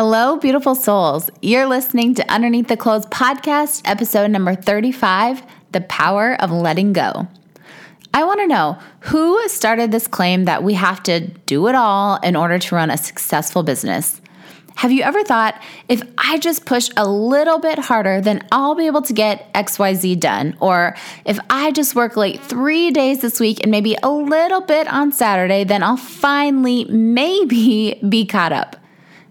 Hello, beautiful souls. You're listening to Underneath the Clothes podcast, episode number 35 The Power of Letting Go. I want to know who started this claim that we have to do it all in order to run a successful business? Have you ever thought, if I just push a little bit harder, then I'll be able to get XYZ done? Or if I just work late three days this week and maybe a little bit on Saturday, then I'll finally maybe be caught up?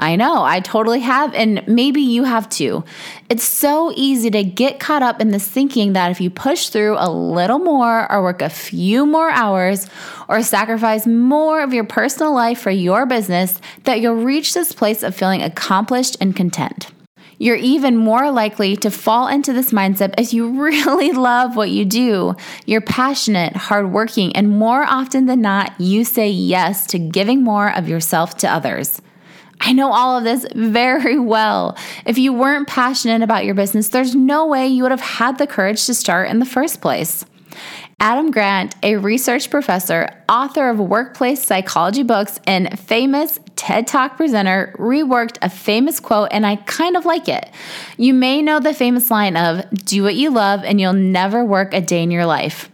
I know, I totally have, and maybe you have too. It's so easy to get caught up in this thinking that if you push through a little more, or work a few more hours, or sacrifice more of your personal life for your business, that you'll reach this place of feeling accomplished and content. You're even more likely to fall into this mindset if you really love what you do. You're passionate, hardworking, and more often than not, you say yes to giving more of yourself to others. I know all of this very well. If you weren't passionate about your business, there's no way you would have had the courage to start in the first place. Adam Grant, a research professor, author of workplace psychology books, and famous TED Talk presenter, reworked a famous quote, and I kind of like it. You may know the famous line of, Do what you love, and you'll never work a day in your life.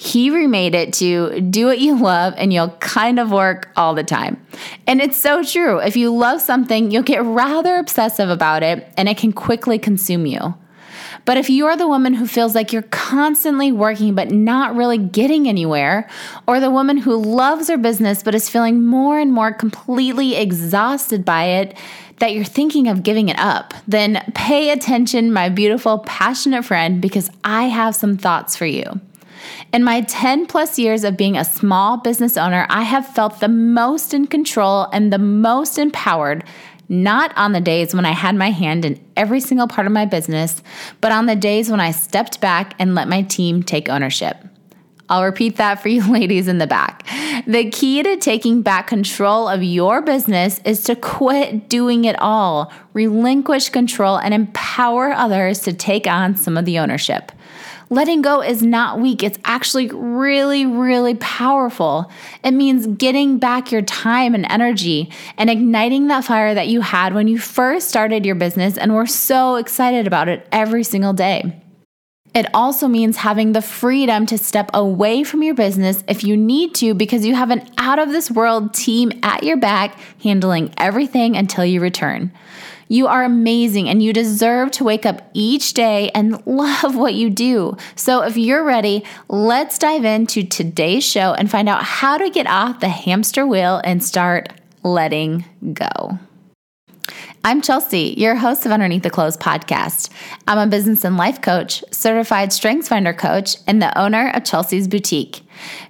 He remade it to do what you love and you'll kind of work all the time. And it's so true. If you love something, you'll get rather obsessive about it and it can quickly consume you. But if you're the woman who feels like you're constantly working but not really getting anywhere, or the woman who loves her business but is feeling more and more completely exhausted by it, that you're thinking of giving it up, then pay attention, my beautiful, passionate friend, because I have some thoughts for you. In my 10 plus years of being a small business owner, I have felt the most in control and the most empowered, not on the days when I had my hand in every single part of my business, but on the days when I stepped back and let my team take ownership. I'll repeat that for you ladies in the back. The key to taking back control of your business is to quit doing it all, relinquish control, and empower others to take on some of the ownership. Letting go is not weak. It's actually really, really powerful. It means getting back your time and energy and igniting that fire that you had when you first started your business and were so excited about it every single day. It also means having the freedom to step away from your business if you need to because you have an out of this world team at your back handling everything until you return. You are amazing and you deserve to wake up each day and love what you do. So, if you're ready, let's dive into today's show and find out how to get off the hamster wheel and start letting go. I'm Chelsea, your host of Underneath the Clothes podcast. I'm a business and life coach, certified StrengthsFinder coach, and the owner of Chelsea's Boutique.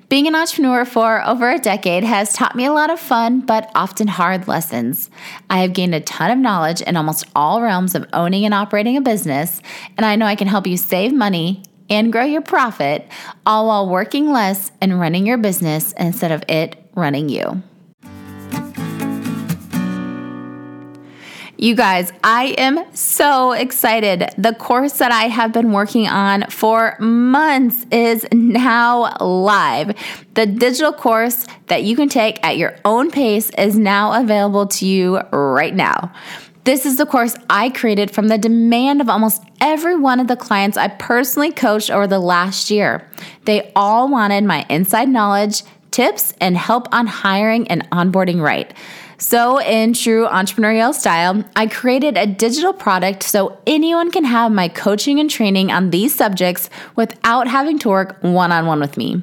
Being an entrepreneur for over a decade has taught me a lot of fun but often hard lessons. I have gained a ton of knowledge in almost all realms of owning and operating a business, and I know I can help you save money and grow your profit, all while working less and running your business instead of it running you. You guys, I am so excited. The course that I have been working on for months is now live. The digital course that you can take at your own pace is now available to you right now. This is the course I created from the demand of almost every one of the clients I personally coached over the last year. They all wanted my inside knowledge, tips, and help on hiring and onboarding right. So, in true entrepreneurial style, I created a digital product so anyone can have my coaching and training on these subjects without having to work one on one with me.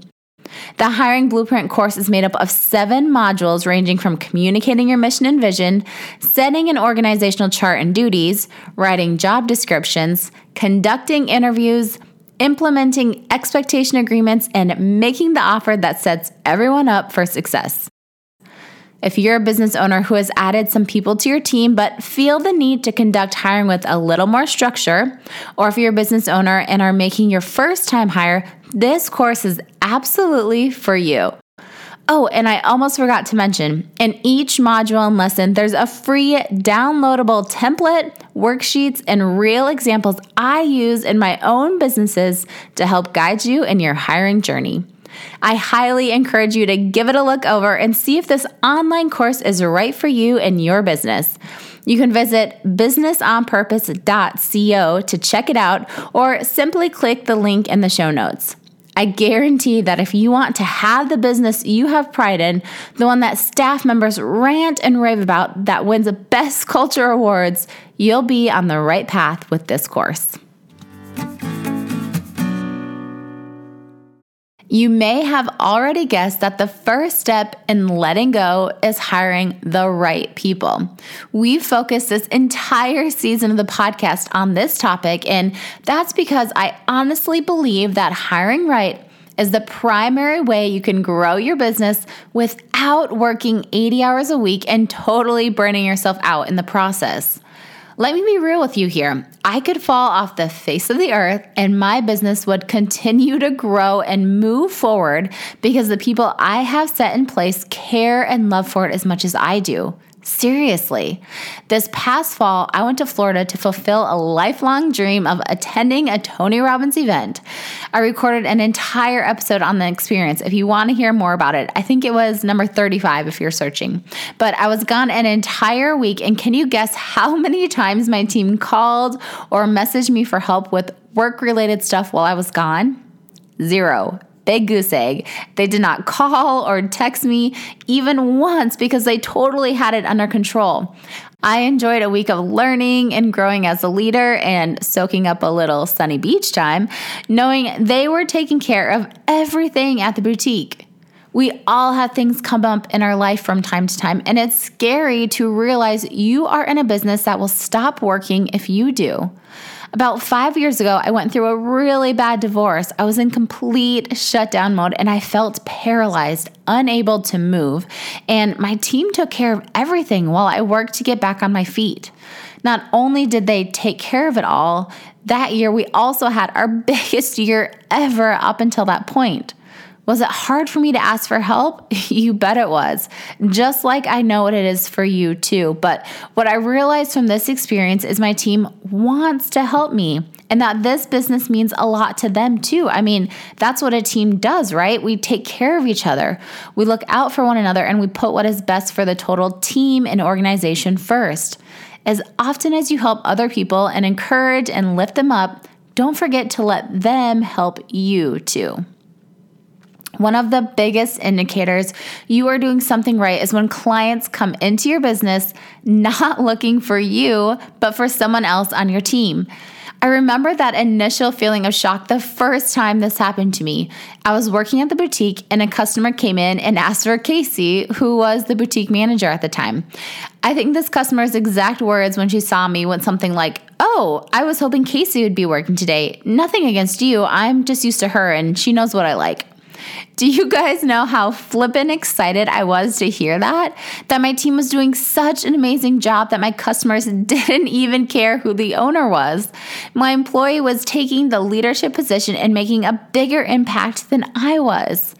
The Hiring Blueprint course is made up of seven modules ranging from communicating your mission and vision, setting an organizational chart and duties, writing job descriptions, conducting interviews, implementing expectation agreements, and making the offer that sets everyone up for success. If you're a business owner who has added some people to your team but feel the need to conduct hiring with a little more structure, or if you're a business owner and are making your first time hire, this course is absolutely for you. Oh, and I almost forgot to mention in each module and lesson, there's a free downloadable template, worksheets, and real examples I use in my own businesses to help guide you in your hiring journey. I highly encourage you to give it a look over and see if this online course is right for you and your business. You can visit businessonpurpose.co to check it out or simply click the link in the show notes. I guarantee that if you want to have the business you have pride in, the one that staff members rant and rave about, that wins the best culture awards, you'll be on the right path with this course. You may have already guessed that the first step in letting go is hiring the right people. We focused this entire season of the podcast on this topic, and that's because I honestly believe that hiring right is the primary way you can grow your business without working 80 hours a week and totally burning yourself out in the process. Let me be real with you here. I could fall off the face of the earth and my business would continue to grow and move forward because the people I have set in place care and love for it as much as I do. Seriously. This past fall, I went to Florida to fulfill a lifelong dream of attending a Tony Robbins event. I recorded an entire episode on the experience. If you want to hear more about it, I think it was number 35 if you're searching. But I was gone an entire week, and can you guess how many times my team called or messaged me for help with work related stuff while I was gone? Zero big goose egg. They did not call or text me even once because they totally had it under control. I enjoyed a week of learning and growing as a leader and soaking up a little sunny beach time, knowing they were taking care of everything at the boutique. We all have things come up in our life from time to time, and it's scary to realize you are in a business that will stop working if you do. About five years ago, I went through a really bad divorce. I was in complete shutdown mode and I felt paralyzed, unable to move. And my team took care of everything while I worked to get back on my feet. Not only did they take care of it all, that year we also had our biggest year ever up until that point. Was it hard for me to ask for help? you bet it was. Just like I know what it is for you too. But what I realized from this experience is my team wants to help me and that this business means a lot to them too. I mean, that's what a team does, right? We take care of each other. We look out for one another and we put what is best for the total team and organization first. As often as you help other people and encourage and lift them up, don't forget to let them help you too. One of the biggest indicators you are doing something right is when clients come into your business not looking for you, but for someone else on your team. I remember that initial feeling of shock the first time this happened to me. I was working at the boutique and a customer came in and asked for Casey, who was the boutique manager at the time. I think this customer's exact words when she saw me went something like, Oh, I was hoping Casey would be working today. Nothing against you. I'm just used to her and she knows what I like. Do you guys know how flippin' excited I was to hear that? That my team was doing such an amazing job that my customers didn't even care who the owner was. My employee was taking the leadership position and making a bigger impact than I was.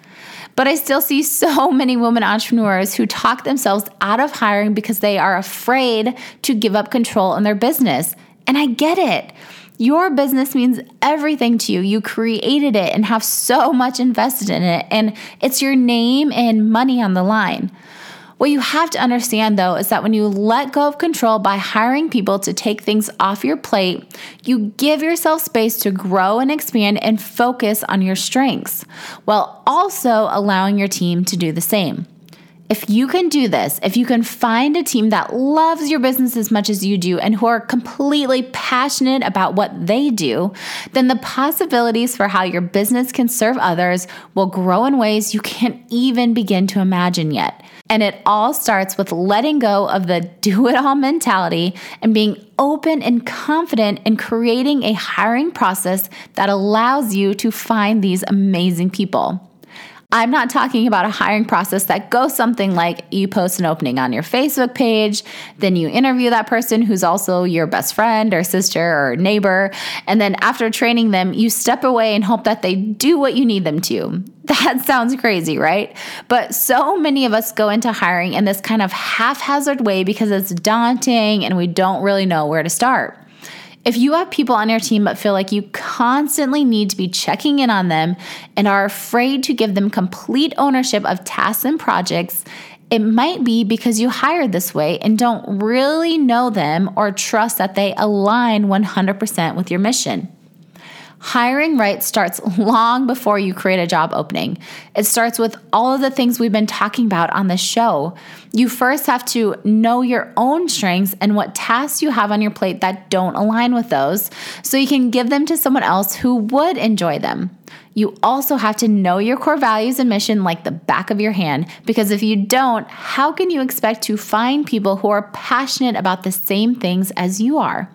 But I still see so many women entrepreneurs who talk themselves out of hiring because they are afraid to give up control in their business. And I get it. Your business means everything to you. You created it and have so much invested in it, and it's your name and money on the line. What you have to understand though is that when you let go of control by hiring people to take things off your plate, you give yourself space to grow and expand and focus on your strengths while also allowing your team to do the same. If you can do this, if you can find a team that loves your business as much as you do and who are completely passionate about what they do, then the possibilities for how your business can serve others will grow in ways you can't even begin to imagine yet. And it all starts with letting go of the do it all mentality and being open and confident in creating a hiring process that allows you to find these amazing people. I'm not talking about a hiring process that goes something like you post an opening on your Facebook page, then you interview that person who's also your best friend or sister or neighbor, and then after training them, you step away and hope that they do what you need them to. That sounds crazy, right? But so many of us go into hiring in this kind of haphazard way because it's daunting and we don't really know where to start. If you have people on your team but feel like you constantly need to be checking in on them and are afraid to give them complete ownership of tasks and projects, It might be because you hired this way and don't really know them or trust that they align 100% with your mission. Hiring right starts long before you create a job opening. It starts with all of the things we've been talking about on the show. You first have to know your own strengths and what tasks you have on your plate that don't align with those so you can give them to someone else who would enjoy them. You also have to know your core values and mission like the back of your hand because if you don't, how can you expect to find people who are passionate about the same things as you are?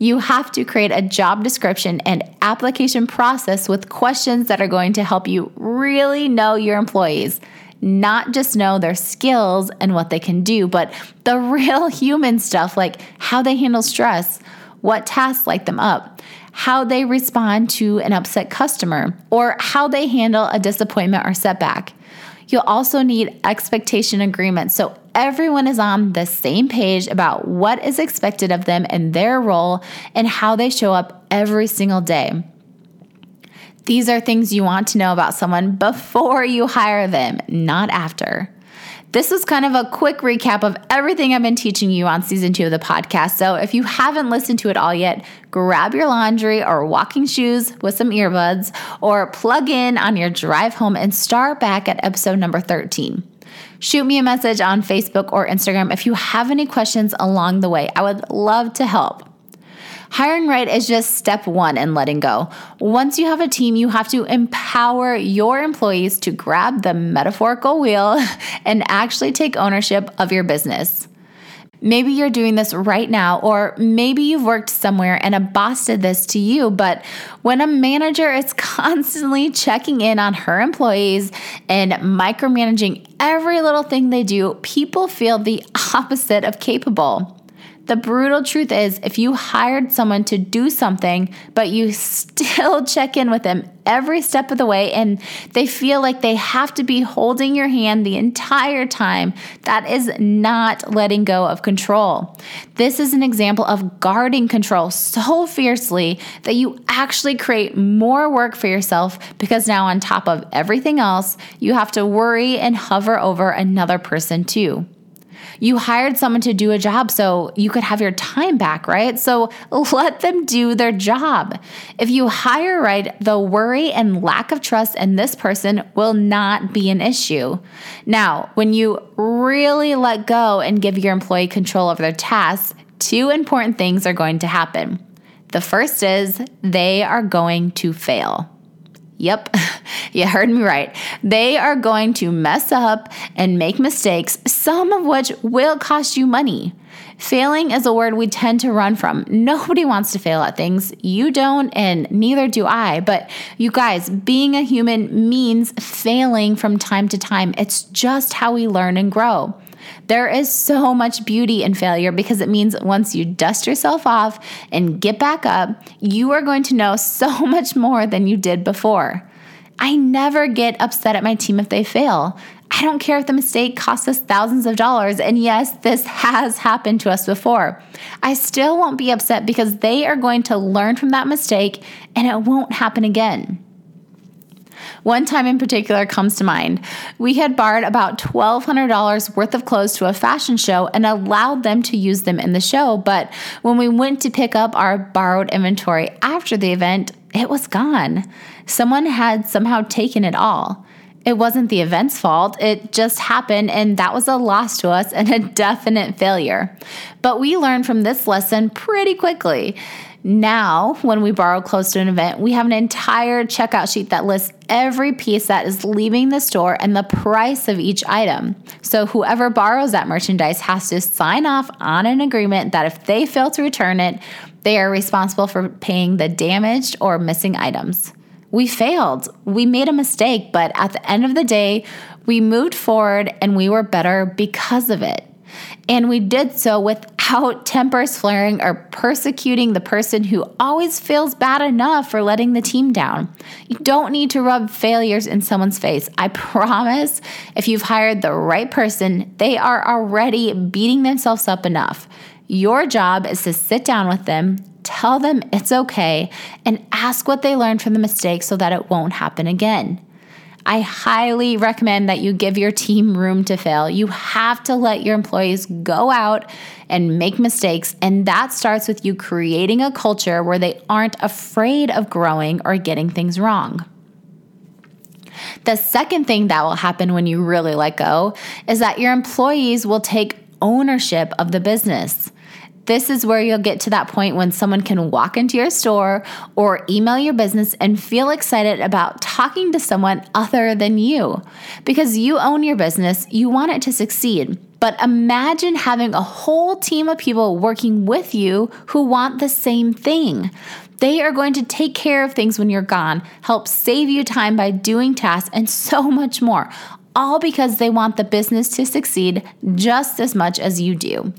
You have to create a job description and application process with questions that are going to help you really know your employees. Not just know their skills and what they can do, but the real human stuff like how they handle stress, what tasks light them up, how they respond to an upset customer, or how they handle a disappointment or setback. You'll also need expectation agreements so everyone is on the same page about what is expected of them and their role and how they show up every single day. These are things you want to know about someone before you hire them, not after. This was kind of a quick recap of everything I've been teaching you on season two of the podcast. So if you haven't listened to it all yet, grab your laundry or walking shoes with some earbuds or plug in on your drive home and start back at episode number 13. Shoot me a message on Facebook or Instagram if you have any questions along the way. I would love to help. Hiring right is just step one in letting go. Once you have a team, you have to empower your employees to grab the metaphorical wheel and actually take ownership of your business. Maybe you're doing this right now, or maybe you've worked somewhere and a boss did this to you. But when a manager is constantly checking in on her employees and micromanaging every little thing they do, people feel the opposite of capable. The brutal truth is, if you hired someone to do something, but you still check in with them every step of the way and they feel like they have to be holding your hand the entire time, that is not letting go of control. This is an example of guarding control so fiercely that you actually create more work for yourself because now, on top of everything else, you have to worry and hover over another person too. You hired someone to do a job so you could have your time back, right? So let them do their job. If you hire right, the worry and lack of trust in this person will not be an issue. Now, when you really let go and give your employee control over their tasks, two important things are going to happen. The first is they are going to fail. Yep, you heard me right. They are going to mess up and make mistakes, some of which will cost you money. Failing is a word we tend to run from. Nobody wants to fail at things. You don't, and neither do I. But you guys, being a human means failing from time to time. It's just how we learn and grow. There is so much beauty in failure because it means once you dust yourself off and get back up, you are going to know so much more than you did before. I never get upset at my team if they fail. I don't care if the mistake costs us thousands of dollars. And yes, this has happened to us before. I still won't be upset because they are going to learn from that mistake and it won't happen again. One time in particular comes to mind. We had borrowed about $1,200 worth of clothes to a fashion show and allowed them to use them in the show. But when we went to pick up our borrowed inventory after the event, it was gone. Someone had somehow taken it all. It wasn't the event's fault. It just happened, and that was a loss to us and a definite failure. But we learned from this lesson pretty quickly. Now, when we borrow close to an event, we have an entire checkout sheet that lists every piece that is leaving the store and the price of each item. So, whoever borrows that merchandise has to sign off on an agreement that if they fail to return it, they are responsible for paying the damaged or missing items. We failed. We made a mistake, but at the end of the day, we moved forward and we were better because of it. And we did so without tempers flaring or persecuting the person who always feels bad enough for letting the team down. You don't need to rub failures in someone's face. I promise if you've hired the right person, they are already beating themselves up enough. Your job is to sit down with them, tell them it's okay, and ask what they learned from the mistake so that it won't happen again. I highly recommend that you give your team room to fail. You have to let your employees go out and make mistakes. And that starts with you creating a culture where they aren't afraid of growing or getting things wrong. The second thing that will happen when you really let go is that your employees will take ownership of the business. This is where you'll get to that point when someone can walk into your store or email your business and feel excited about talking to someone other than you. Because you own your business, you want it to succeed. But imagine having a whole team of people working with you who want the same thing. They are going to take care of things when you're gone, help save you time by doing tasks, and so much more, all because they want the business to succeed just as much as you do.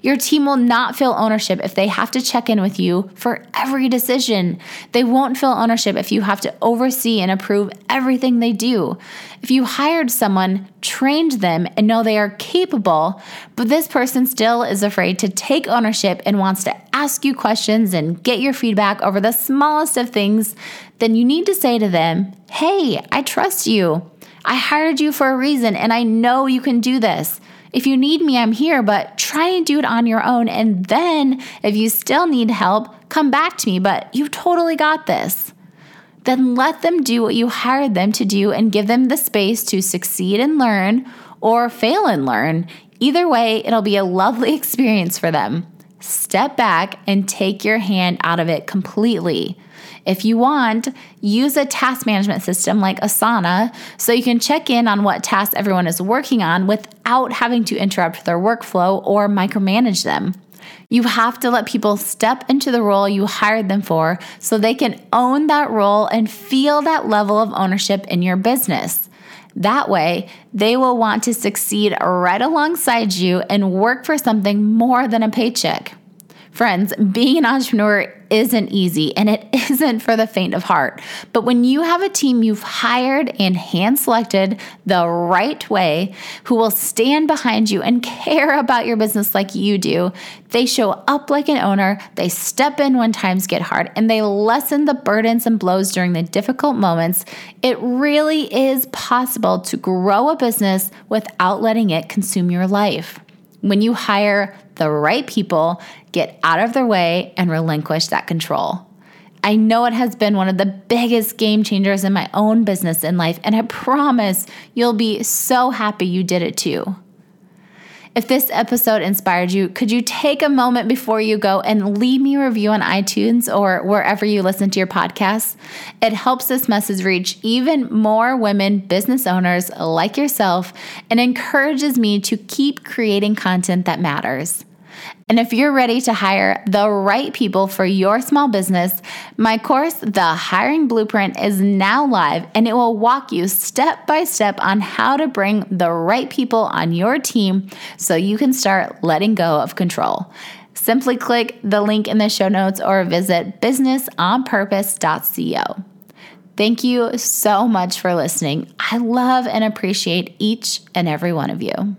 Your team will not feel ownership if they have to check in with you for every decision. They won't feel ownership if you have to oversee and approve everything they do. If you hired someone, trained them, and know they are capable, but this person still is afraid to take ownership and wants to ask you questions and get your feedback over the smallest of things, then you need to say to them, Hey, I trust you. I hired you for a reason and I know you can do this. If you need me, I'm here, but try and do it on your own. And then, if you still need help, come back to me, but you totally got this. Then let them do what you hired them to do and give them the space to succeed and learn or fail and learn. Either way, it'll be a lovely experience for them. Step back and take your hand out of it completely. If you want, use a task management system like Asana so you can check in on what tasks everyone is working on without having to interrupt their workflow or micromanage them. You have to let people step into the role you hired them for so they can own that role and feel that level of ownership in your business. That way, they will want to succeed right alongside you and work for something more than a paycheck. Friends, being an entrepreneur isn't easy and it isn't for the faint of heart. But when you have a team you've hired and hand selected the right way, who will stand behind you and care about your business like you do, they show up like an owner, they step in when times get hard, and they lessen the burdens and blows during the difficult moments. It really is possible to grow a business without letting it consume your life. When you hire the right people, get out of their way, and relinquish that control. I know it has been one of the biggest game changers in my own business and life, and I promise you'll be so happy you did it too. If this episode inspired you, could you take a moment before you go and leave me a review on iTunes or wherever you listen to your podcasts? It helps this message reach even more women business owners like yourself and encourages me to keep creating content that matters. And if you're ready to hire the right people for your small business, my course, The Hiring Blueprint, is now live and it will walk you step by step on how to bring the right people on your team so you can start letting go of control. Simply click the link in the show notes or visit businessonpurpose.co. Thank you so much for listening. I love and appreciate each and every one of you.